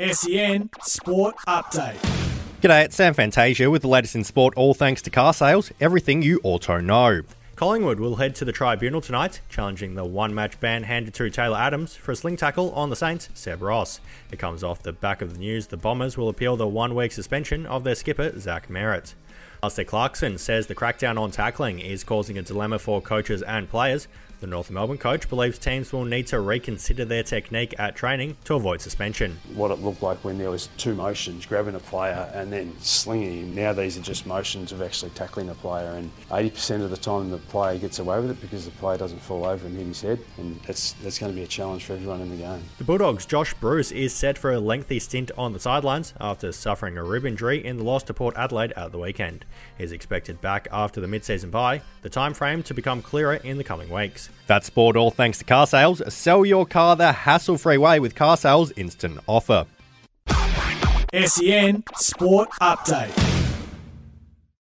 SEN Sport Update. G'day, it's Sam Fantasia with the latest in sport, all thanks to car sales, everything you auto know. Collingwood will head to the tribunal tonight, challenging the one match ban handed to Taylor Adams for a sling tackle on the Saints, Seb Ross. It comes off the back of the news the Bombers will appeal the one week suspension of their skipper, Zach Merrett. Alastair Clarkson says the crackdown on tackling is causing a dilemma for coaches and players. The North Melbourne coach believes teams will need to reconsider their technique at training to avoid suspension. What it looked like when there was two motions, grabbing a player and then slinging him. Now these are just motions of actually tackling a player, and 80% of the time the player gets away with it because the player doesn't fall over and hit his head, and that's that's going to be a challenge for everyone in the game. The Bulldogs' Josh Bruce is set for a lengthy stint on the sidelines after suffering a rib injury in the loss to Port Adelaide at the weekend. He's expected back after the mid-season bye, the time frame to become clearer in the coming weeks. That's sport all thanks to car sales. Sell your car the hassle free way with car sales instant offer. SEN Sport Update.